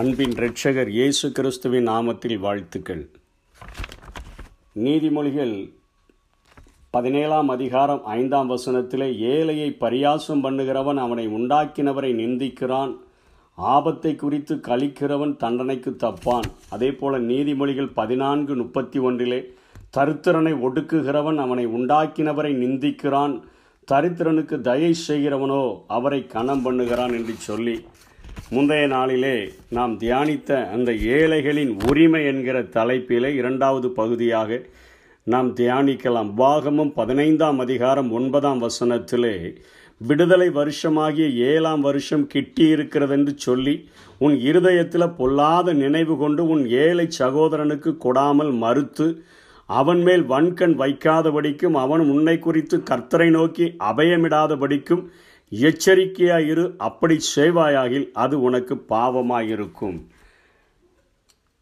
அன்பின் இரட்சகர் இயேசு கிறிஸ்துவின் நாமத்தில் வாழ்த்துக்கள். நீதிமொழிகள் பதினேழாம் அதிகாரம் ஐந்தாம் வசனத்திலே ஏழையை பரியாசம் பண்ணுகிறவன் அவனை உண்டாக்கினவரை நிந்திக்கிறான் ஆபத்தை குறித்து கழிக்கிறவன் தண்டனைக்கு தப்பான். அதே போல நீதிமொழிகள் பதினான்கு முப்பத்தி ஒன்றிலே தருத்திரனை ஒடுக்குகிறவன் அவனை உண்டாக்கினவரை நிந்திக்கிறான் தரித்திரனுக்கு தயை செய்கிறவனோ அவரை கணம் பண்ணுகிறான் என்று சொல்லி முந்தைய நாளிலே நாம் தியானித்த அந்த ஏழைகளின் உரிமை என்கிற தலைப்பிலே இரண்டாவது பகுதியாக நாம் தியானிக்கலாம். பாகமும் பதினைந்தாம் அதிகாரம் ஒன்பதாம் வசனத்திலே விடுதலை வருஷமாகிய ஏழாம் வருஷம் கிட்டி இருக்கிறதென்று சொல்லி உன் இருதயத்தில் பொல்லாத நினைவு கொண்டு உன் ஏழை சகோதரனுக்கு கொடாமல் மறுத்து அவன் மேல் வன்கண் வைக்காதபடிக்கும் அவன் உன்னை குறித்து கர்த்தரை நோக்கி அபயமிடாதபடிக்கும் எச்சரிக்கையாயிரு அப்படி செய்வாயாகில் அது உனக்கு பாவமாயிருக்கும்.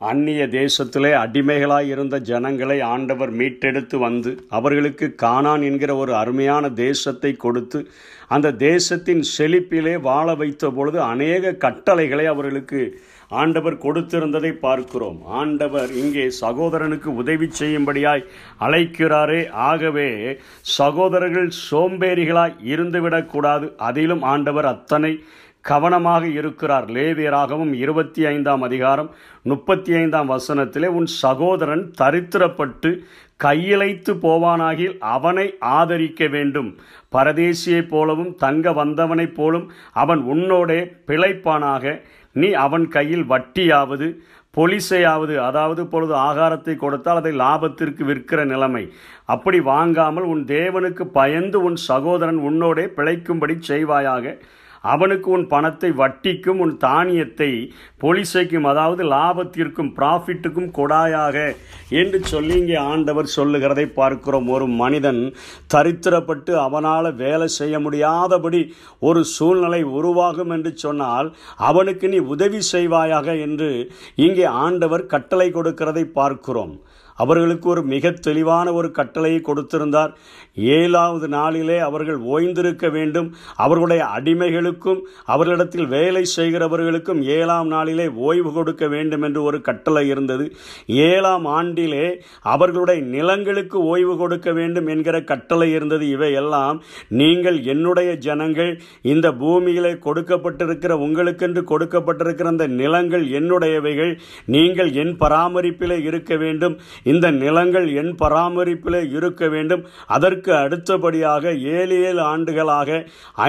அந்நிய தேசத்திலே அடிமைகளாய் இருந்த ஜனங்களை ஆண்டவர் மீட்டெடுத்து வந்து அவர்களுக்கு கானான் என்கிற ஒரு அருமையான தேசத்தை கொடுத்து அந்த தேசத்தின் செழிப்பிலே வாழ வைத்த பொழுது அநேக கட்டளைகளை அவர்களுக்கு ஆண்டவர் கொடுத்திருந்ததை பார்க்கிறோம். ஆண்டவர் இங்கே சகோதரனுக்கு உதவி செய்யும்படியாய் அழைக்கிறாரே. ஆகவே சகோதரர்கள் சோம்பேறிகளாய் இருந்துவிடக்கூடாது அதிலும் ஆண்டவர் அத்தனை கவனமாக இருக்கிறார். லேவியராகவும் இருபத்தி ஐந்தாம் அதிகாரம் முப்பத்தி ஐந்தாம் வசனத்திலே உன் சகோதரன் தரித்திரப்பட்டு கையிழைத்து போவானாகில் அவனை ஆதரிக்க வேண்டும். பரதேசியைப் போலவும் தங்க வந்தவனைப் போலும் அவன் உன்னோடே பிழைப்பானாக. நீ அவன் கையில் வட்டியாவது பொலிசையாவது அதாவது பொழுது ஆகாரத்தை கொடுத்தால் அதை லாபத்திற்கு விற்கிற நிலைமை. அப்படி வாங்காமல் உன் தேவனுக்கு பயந்து உன் சகோதரன் உன்னோடே பிழைக்கும்படி செய்வாயாக. அவனுக்கு உன் பணத்தை வட்டிக்கும் உன் தானியத்தை பொலிசைக்கும் அதாவது லாபத்திற்கும் ப்ராஃபிட்டுக்கும் கொடாயாக என்று சொல்லி இங்கே ஆண்டவர் சொல்லுகிறதை பார்க்கிறோம். ஒரு மனிதன் தரித்திரப்பட்டு அவனால் வேலை செய்ய முடியாதபடி ஒரு சூழ்நிலை உருவாகும் என்று சொன்னால் அவனுக்கு நீ உதவி செய்வாயாக என்று இங்கே ஆண்டவர் கட்டளை கொடுக்கிறதை பார்க்கிறோம். அவர்களுக்கு ஒரு மிக தெளிவான ஒரு கட்டளையை கொடுத்திருந்தார். ஏழாவது நாளிலே அவர்கள் ஓய்ந்திருக்க வேண்டும். அவர்களுடைய அடிமைகளுக்கும் அவர்களிடத்தில் வேலை செய்கிறவர்களுக்கும் ஏழாம் நாளிலே ஓய்வு கொடுக்க வேண்டும் என்று ஒரு கட்டளை இருந்தது. ஏழாம் ஆண்டிலே அவர்களுடைய நிலங்களுக்கு ஓய்வு கொடுக்க வேண்டும் என்கிற கட்டளை இருந்தது. இவையெல்லாம் நீங்கள் என்னுடைய ஜனங்கள் இந்த பூமியிலே கொடுக்கப்பட்டிருக்கிற உங்களுக்கென்று கொடுக்கப்பட்டிருக்கிற அந்த நிலங்கள் என்னுடையவைகள். நீங்கள் என் பராமரிப்பிலே இருக்க வேண்டும். இந்த நிலங்கள் என் பராமரிப்பிலே இருக்க வேண்டும். அதற்கு அடுத்தபடியாக ஏழு ஏழு ஆண்டுகளாக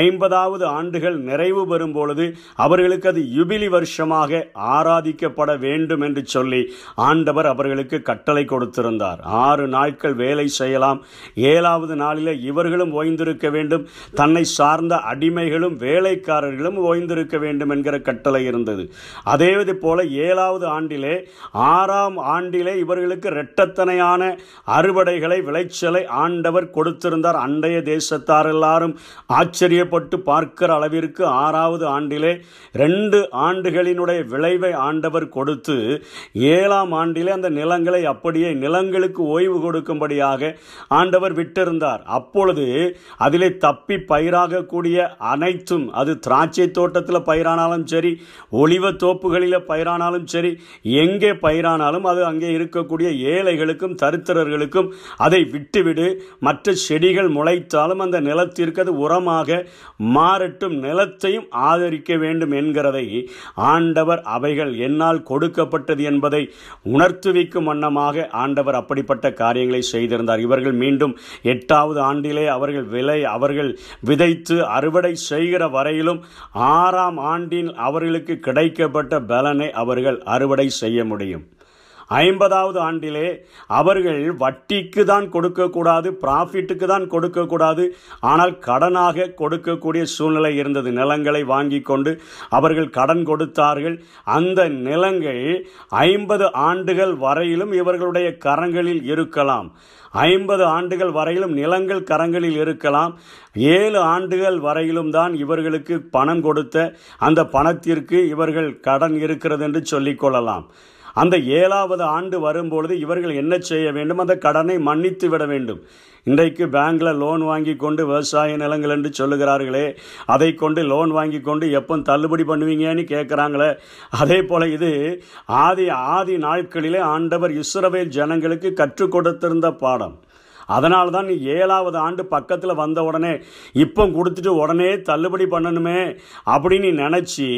ஐம்பதாவது ஆண்டுகள் நிறைவு பெறும் பொழுது அவர்களுக்கு அது யுபிலி வருஷமாக ஆராதிக்கப்பட வேண்டும் என்று சொல்லி ஆண்டவர் அவர்களுக்கு கட்டளை கொடுத்திருந்தார். ஆறு நாட்கள் வேலை செய்யலாம். ஏழாவது நாளில் இவர்களும் ஓய்ந்திருக்க வேண்டும். தன்னை சார்ந்த அடிமைகளும் வேலைக்காரர்களும் ஓய்ந்திருக்க வேண்டும் என்கிற கட்டளை இருந்தது. அதே போல ஏழாவது ஆண்டிலே ஆறாம் ஆண்டிலே இவர்களுக்கு எட்டத்தனையான அறுவடைகளை விளைச்சலை ஆண்டவர் கொடுத்திருந்தார். அண்டைய தேசத்தார் எல்லாரும் ஆச்சரியப்பட்டு பார்க்கிற அளவிற்கு ஆறாவது ஆண்டிலே ரெண்டு ஆண்டுகளினுடைய விளைவை ஆண்டவர் கொடுத்து ஏழாம் ஆண்டிலே அந்த நிலங்களை அப்படியே நிலங்களுக்கு ஓய்வு கொடுக்கும்படியாக ஆண்டவர் விட்டிருந்தார். அப்பொழுது அதிலே தப்பி பயிராகக்கூடிய அனைத்தும் அது திராட்சை தோட்டத்தில் பயிரானாலும் சரி ஒளிவ தோப்புகளில் பயிரானாலும் சரி எங்கே பயிரானாலும் அது அங்கே இருக்கக்கூடிய ஏழைகளுக்கும் தரித்திரர்களுக்கும் அதை விட்டுவிடு. மற்ற செடிகள் முளைத்தாலும் அந்த நிலத்திற்கு அது உரமாக மாறட்டும். நிலத்தையும் ஆதரிக்க வேண்டும் என்கிறதை ஆண்டவர் அவைகள் என்னால் கொடுக்கப்பட்டது என்பதை உணர்த்துவிக்கும் வண்ணமாக ஆண்டவர் அப்படிப்பட்ட காரியங்களை செய்திருந்தார். இவர்கள் மீண்டும் எட்டாவது ஆண்டிலே அவர்கள் விலை அவர்கள் விதைத்து அறுவடை செய்கிற வரையிலும் ஆறாம் ஆண்டில் அவர்களுக்கு கிடைக்கப்பட்ட பலனை அவர்கள் அறுவடை செய்ய முடியும். ஐம்பதாவது ஆண்டிலே அவர்கள் வட்டிக்கு தான் கொடுக்கக்கூடாது ப்ராஃபிட்டுக்கு தான் கொடுக்கக்கூடாது. ஆனால் கடனாக கொடுக்கக்கூடிய சூழ்நிலை இருந்தது. நிலங்களை வாங்கி கொண்டு அவர்கள் கடன் கொடுத்தார்கள். அந்த நிலங்கள் ஐம்பது ஆண்டுகள் வரையிலும் இவர்களுடைய கரங்களில் இருக்கலாம். ஐம்பது ஆண்டுகள் வரையிலும் நிலங்கள் கரங்களில் இருக்கலாம். ஏழு ஆண்டுகள் வரையிலும் தான் இவர்களுக்கு பணம் கொடுத்த அந்த பணத்திற்கு இவர்கள் கடன் இருக்கிறது என்று சொல்லிக்கொள்ளலாம் அந்த ஏழாவது ஆண்டு வரும்பொழுது இவர்கள் என்ன செய்ய வேண்டும்? அந்த கடனை மன்னித்து விட வேண்டும். இன்றைக்கு பேங்கில் லோன் வாங்கி கொண்டு விவசாய நிலங்கள் என்று சொல்லுகிறார்களே அதை கொண்டு லோன் வாங்கி கொண்டு எப்போ தள்ளுபடி பண்ணுவீங்கன்னு கேட்குறாங்களே அதே போல் இது ஆதி ஆதி நாட்களிலே ஆண்டவர் இஸ்ரவேல் ஜனங்களுக்கு கற்றுக் கொடுத்திருந்த பாடம். அதனால தான் நீ ஏழாவது ஆண்டு பக்கத்தில் வந்த உடனே இப்போ கொடுத்துட்டு உடனே தள்ளுபடி பண்ணணுமே அப்படின்னு நீ நினச்சி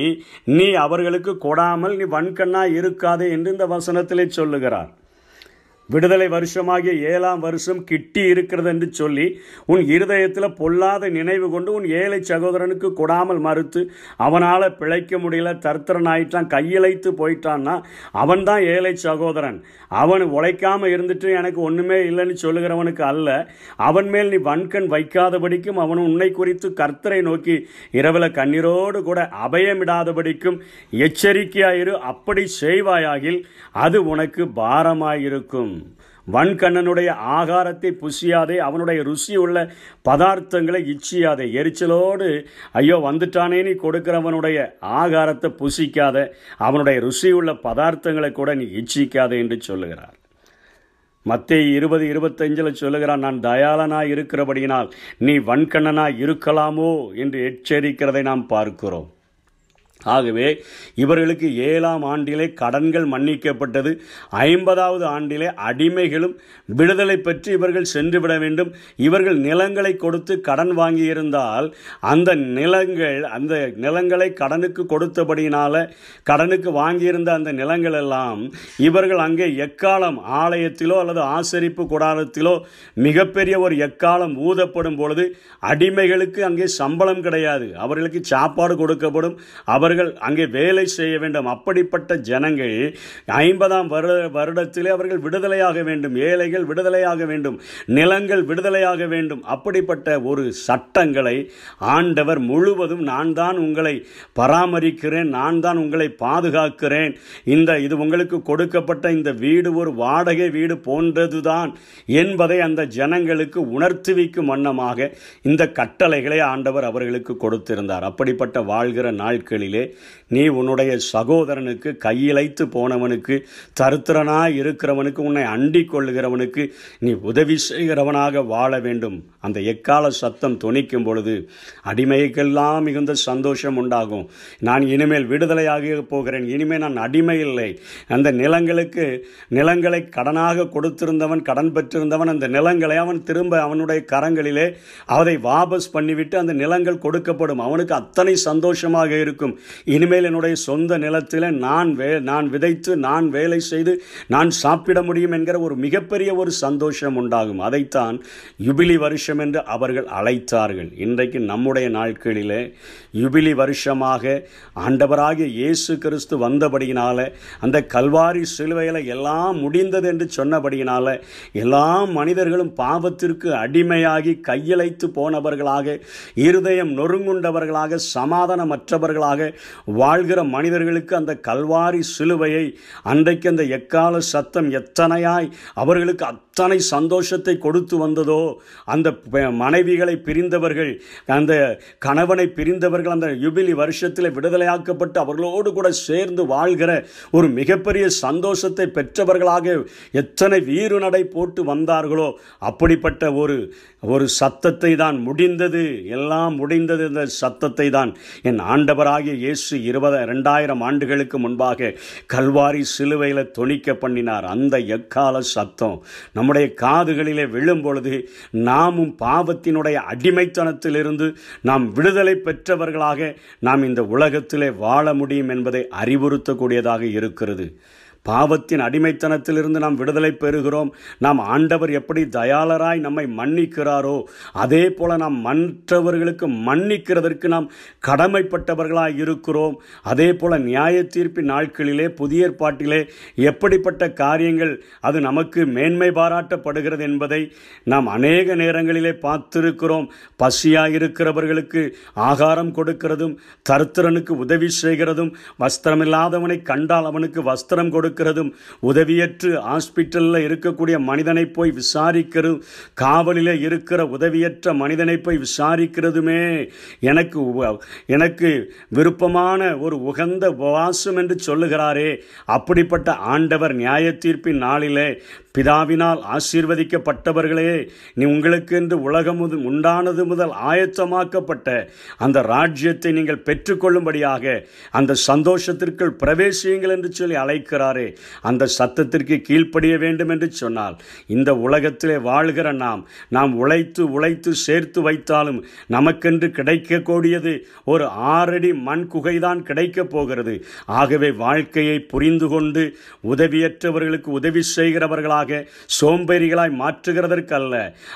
நீ அவர்களுக்கு கொடாமல் நீ வன்கண்ணா இருக்காதே என்று இந்த வசனத்திலே சொல்லுகிறார். விடுதலை வருஷமாகிய ஏழாம் வருஷம் கிட்டி இருக்கிறது என்று சொல்லி உன் இருதயத்தில் பொல்லாத நினைவு கொண்டு உன் ஏழை சகோதரனுக்கு கொடாமல் மறுத்து அவனால் பிழைக்க முடியல தர்த்தரன் ஆயிட்டான் கையிழைத்து போயிட்டான்னா அவன் தான் ஏழை சகோதரன். அவன் உழைக்காமல் இருந்துட்டு எனக்கு ஒன்றுமே இல்லைன்னு சொல்லுகிறவனுக்கு அல்ல. அவன் மேல் நீ வன்கண் வைக்காதபடிக்கும் அவன் உன்னை குறித்து கர்த்தரை நோக்கி இரவில் கண்ணீரோடு கூட அபயமிடாதபடிக்கும் எச்சரிக்கையாயிரு அப்படி செய்வாயாகில் அது உனக்கு பாரமாயிருக்கும். வன்கண்ணனுடைய ஆகாரத்தை புசியாதே அவனுடைய ருசி உள்ள பதார்த்தங்களை இச்சியாதே. எரிச்சலோடு ஐயோ வந்துட்டானே நீ கொடுக்கிறவனுடைய ஆகாரத்தை புசிக்காத அவனுடைய ருசி உள்ள பதார்த்தங்களை கூட நீ இச்சிக்காதே என்று சொல்லுகிறார். மத்திய இருபது இருபத்தஞ்சில் சொல்லுகிறான் நான் தயாளனாக இருக்கிறபடியினால் நீ வன்கண்ணனாக இருக்கலாமோ? என்று எச்சரிக்கிறதை நாம் பார்க்கிறோம். ஆகவே இவர்களுக்கு ஏழாம் ஆண்டிலே கடன்கள் மன்னிக்கப்பட்டது ஐம்பதாவது ஆண்டிலே அடிமைகளும் விடுதலை பெற்று இவர்கள் சென்றுவிட வேண்டும். இவர்கள் நிலங்களை கொடுத்து கடன் வாங்கியிருந்தால் அந்த நிலங்கள் அந்த நிலங்களை கடனுக்கு கொடுத்தபடியினால கடனுக்கு வாங்கியிருந்த அந்த நிலங்கள் எல்லாம் இவர்கள் அங்கே எக்காலம் ஆலயத்திலோ அல்லது ஆசரிப்பு கூடாரத்திலோ மிகப்பெரிய ஒரு எக்காலம் ஊதப்படும் பொழுது அடிமைகளுக்கு அங்கே சம்பளம் கிடையாது. அவர்களுக்கு சாப்பாடு கொடுக்கப்படும். அவர் அவர்கள் அங்கே வேலை செய்ய வேண்டும். அப்படிப்பட்ட ஜனங்கள் ஐம்பதாம் வருட வருடத்திலே அவர்கள் விடுதலையாக வேண்டும். ஏழைகள் விடுதலையாக வேண்டும். நிலங்கள் விடுதலையாக வேண்டும். அப்படிப்பட்ட ஒரு சட்டங்களை ஆண்டவர் முழுவதும் நான் தான் உங்களை பராமரிக்கிறேன் நான் தான் உங்களை பாதுகாக்கிறேன். இந்த இது உங்களுக்கு கொடுக்கப்பட்ட இந்த வீடு ஒரு வாடகை வீடு போன்றதுதான் என்பதை அந்த ஜனங்களுக்கு உணர்த்துவிக்கும் வண்ணமாக இந்த கட்டளைகளை ஆண்டவர் அவர்களுக்கு கொடுத்திருந்தார். அப்படிப்பட்ட வாழ்கிற நாட்களிலே நீ உன்னுடைய சகோதரனுக்கு கையிழைத்து போனவனுக்கு தருத்திரனாய் இருக்கிறவனுக்கு உன்னை அண்டிக் கொள்ளுகிறவனுக்கு நீ உதவி செய்கிறவனாக வாழ வேண்டும். அந்த எக்கால சத்தம் துணிக்கும் பொழுது அடிமைக்கெல்லாம் மிகுந்த சந்தோஷம் உண்டாகும். நான் இனிமேல் விடுதலையாக போகிறேன். இனிமேல் நான் அடிமை இல்லை அந்த நிலங்களுக்கு நிலங்களை கடனாக கொடுத்திருந்தவன் கடன் பெற்றிருந்தவன் அந்த நிலங்களை அவன் திரும்ப அவனுடைய கரங்களிலே அதை வாபஸ் பண்ணிவிட்டு அந்த நிலங்கள் கொடுக்கப்படும். அவனுக்கு அத்தனை சந்தோஷமாக இருக்கும். இனிமேல் என்னுடைய சொந்த நிலத்தில் நான் வே நான் விதைத்து நான் வேலை செய்து நான் சாப்பிட முடியும் என்கிற ஒரு மிகப்பெரிய ஒரு சந்தோஷம் உண்டாகும். அதைத்தான் யுபிலி வருஷம் என்று அவர்கள் அழைத்தார்கள். இன்றைக்கு நம்முடைய நாட்களிலே யுபிலி வருஷமாக ஆண்டவராகிய இயேசு கிறிஸ்து வந்தபடியினால அந்த கல்வாரி சிலுவையில் எல்லாம் முடிந்தது என்று சொன்னபடியினால எல்லா மனிதர்களும் பாவத்திற்கு அடிமையாகி கையழைத்து போனவர்களாக இருதயம் நொறுங்குண்டவர்களாக சமாதானமற்றவர்களாக வாழ்கிற மனிதர்களுக்கு அந்த கல்வாரி சிலுவையை அன்றைக்கு அந்த எக்கால சத்தம் எத்தனையாய் அவர்களுக்கு அத்தனை சந்தோஷத்தை கொடுத்து வந்ததோ அந்த மனைவிகளை பிரிந்தவர்கள் அந்த கணவனை பிரிந்தவர்கள் அந்த யுபிலி வருஷத்தில் விடுதலையாக்கப்பட்டு அவர்களோடு கூட சேர்ந்து வாழ்கிற ஒரு மிகப்பெரிய சந்தோஷத்தை பெற்றவர்களாக எத்தனை வீறு நடை போட்டு வந்தார்களோ அப்படிப்பட்ட ஒரு ஒரு சத்தத்தை தான் முடிந்தது. எல்லாம் முடிந்தது. இந்த சத்தத்தை தான் என் ஆண்டவராகிய இயேசு இருபது ரெண்டாயிரம் ஆண்டுகளுக்கு முன்பாக கல்வாரி சிலுவையில் தொணிக்க பண்ணினார். அந்த எக்கால சத்தம் நம்முடைய காதுகளிலே விழும் பொழுது நாமும் பாவத்தினுடைய அடிமைத்தனத்திலிருந்து நாம் விடுதலை பெற்றவர்களாக நாம் இந்த உலகத்திலே வாழ முடியும் என்பதை அறிவுறுத்தக்கூடியதாக இருக்கிறது. பாவத்தின் அடிமைத்தனத்திலிருந்து நாம் விடுதலை பெறுகிறோம். நாம் ஆண்டவர் எப்படி தயாளராய் நம்மை மன்னிக்கிறாரோ அதே போல நாம் மற்றவர்களுக்கு மன்னிக்கிறதற்கு நாம் கடமைப்பட்டவர்களாய் இருக்கிறோம். அதே போல நியாய தீர்ப்பின் நாட்களிலே புதிய ஏற்பாட்டிலே எப்படிப்பட்ட காரியங்கள் அது நமக்கு மேன்மை பாராட்டப்படுகிறது என்பதை நாம் அநேக நேரங்களிலே பார்த்திருக்கிறோம். பசியாக இருக்கிறவர்களுக்கு ஆகாரம் கொடுக்கிறதும் தருத்திரனுக்கு உதவி செய்கிறதும் வஸ்திரமில்லாதவனை கண்டால் அவனுக்கு வஸ்திரம் கொடு கொடுக்கிறதும் உதவியற்று ஹாஸ்பிட்டலில் இருக்கக்கூடிய மனிதனை போய் விசாரிக்கிறது காவலில் இருக்கிற உதவியற்ற மனிதனை போய் விசாரிக்கிறதுமே எனக்கு எனக்கு விருப்பமான ஒரு உகந்த உபவாசம் என்று சொல்லுகிறாரே. அப்படிப்பட்ட ஆண்டவர் நியாய தீர்ப்பின் நாளிலே பிதாவினால் ஆசீர்வதிக்கப்பட்டவர்களே நீ உங்களுக்கு என்று உலகம் உண்டானது முதல் ஆயத்தமாக்கப்பட்ட அந்த ராஜ்யத்தை நீங்கள் பெற்றுக்கொள்ளும்படியாக அந்த சந்தோஷத்திற்குள் பிரவேசியுங்கள் என்று சொல்லி அழைக்கிறாரே. அந்த சத்தத்திற்கு கீழ்ப்படிய வேண்டும் என்று சொன்னால் இந்த உலகத்திலே வாழ்கிற நாம் நாம் உழைத்து உழைத்து சேர்த்து வைத்தாலும் நமக்கென்று கிடைக்கக்கூடியது ஒரு ஆறடி மண் குகைதான் கிடைக்கப் போகிறது. ஆகவே வாழ்க்கையை புரிந்து கொண்டு உதவியற்றவர்களுக்கு உதவி செய்கிறவர்களாக மக்களாக சோம்பேறிகளாய் மாற்றுகிறதற்கு அல்ல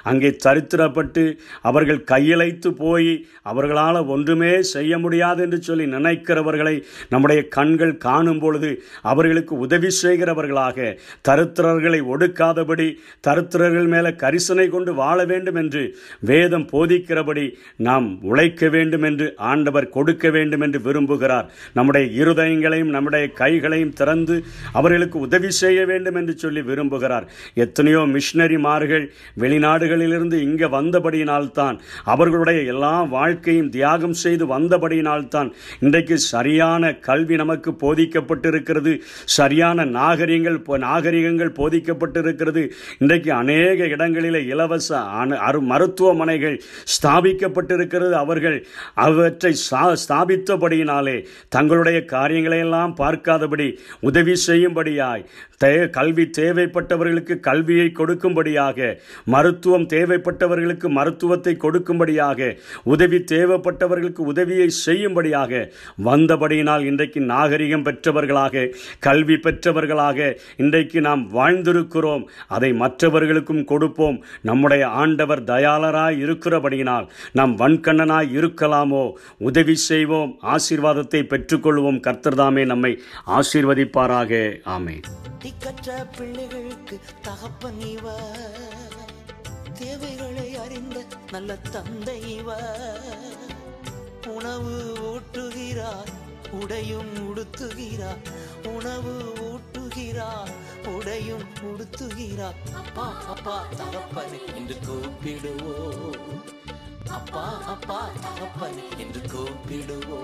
அங்கே சரித்திரப்பட்டு அவர்கள் கையிழைத்து போய் அவர்களால் ஒன்றுமே செய்ய முடியாது என்று சொல்லி நினைக்கிறவர்களை நம்முடைய கண்கள் காணும் பொழுது அவர்களுக்கு உதவி செய்கிறவர்களாக தருத்திரர்களை ஒடுக்காதபடி தருத்திரர்கள் மேலே கரிசனை கொண்டு வாழ வேண்டும் என்று வேதம் போதிக்கிறபடி நாம் உழைக்க வேண்டும் என்று ஆண்டவர் கொடுக்க வேண்டும் என்று விரும்புகிறார். நம்முடைய இருதயங்களையும் நம்முடைய கைகளையும் திறந்து அவர்களுக்கு உதவி செய்ய வேண்டும் என்று சொல்லி விரும்புகிறார். எத்தனையோ மிஷினரிமார்கள் வெளிநாடுகளிலிருந்து இங்கே வந்தபடியினால்தான் அவர்களுடைய எல்லா வாழ்க்கையும் தியாகம் செய்து வந்தபடியினால்தான் இன்றைக்கு சரியான கல்வி நமக்கு போதிக்கப்பட்டிருக்கிறது சரியான நாகரிகங்கள் போ- நாகரிகங்கள் போதிக்கப்பட்டிருக்கிறது. இன்றைக்கு அநேக இடங்களில் இலவச அணு- அரு மருத்துவமனைகள் ஸ்தாபிக்கப்பட்டிருக்கிறது. அவர்கள் அவற்றை ஸ்தாபித்தபடியினாலே தங்களுடைய காரியங்களையெல்லாம் பார்க்காதபடி உதவி செய்யும்படியாய் தே கல்வி தேவைப்பட்டவர்களுக்கு கல்வியை கொடுக்கும்படியாக மருத்துவம் தேவைப்பட்டவர்களுக்கு மருத்துவத்தை கொடுக்கும்படியாக உதவி தேவைப்பட்டவர்களுக்கு உதவியை செய்யும்படியாக வந்தபடியினால் இன்றைக்கு நாகரிகம் பெற்றவர்களாக கல்வி பெற்றவர்களாக இன்றைக்கு நாம் வாழ்ந்திருக்கிறோம். அதை மற்றவர்களுக்கும் கொடுப்போம். நம்முடைய ஆண்டவர் தயாளராய் இருக்கிறபடியினால் நாம் வன்கண்ணனாய் இருக்கலாமோ? உதவி செய்வோம். ஆசீர்வாதத்தை பெற்றுக்கொள்வோம். கர்த்தர்தாமே நம்மை ஆசீர்வதிப்பாராக. ஆமே கற்ற பிள்ளைகளுக்கு தகப்பன் இவ தேவைகளை அறிந்த நல்ல தந்தை இவர். உணவு ஊட்டுகிறார் உடையும் உடுத்துகிறார். உணவு ஊட்டுகிறார் உடையும் உடுத்துகிறார். அப்பா அப்பா தகப்பன் என்று கூப்பிடுவோ அப்பா அப்பா தகப்பன் என்று கூப்பிடுவோ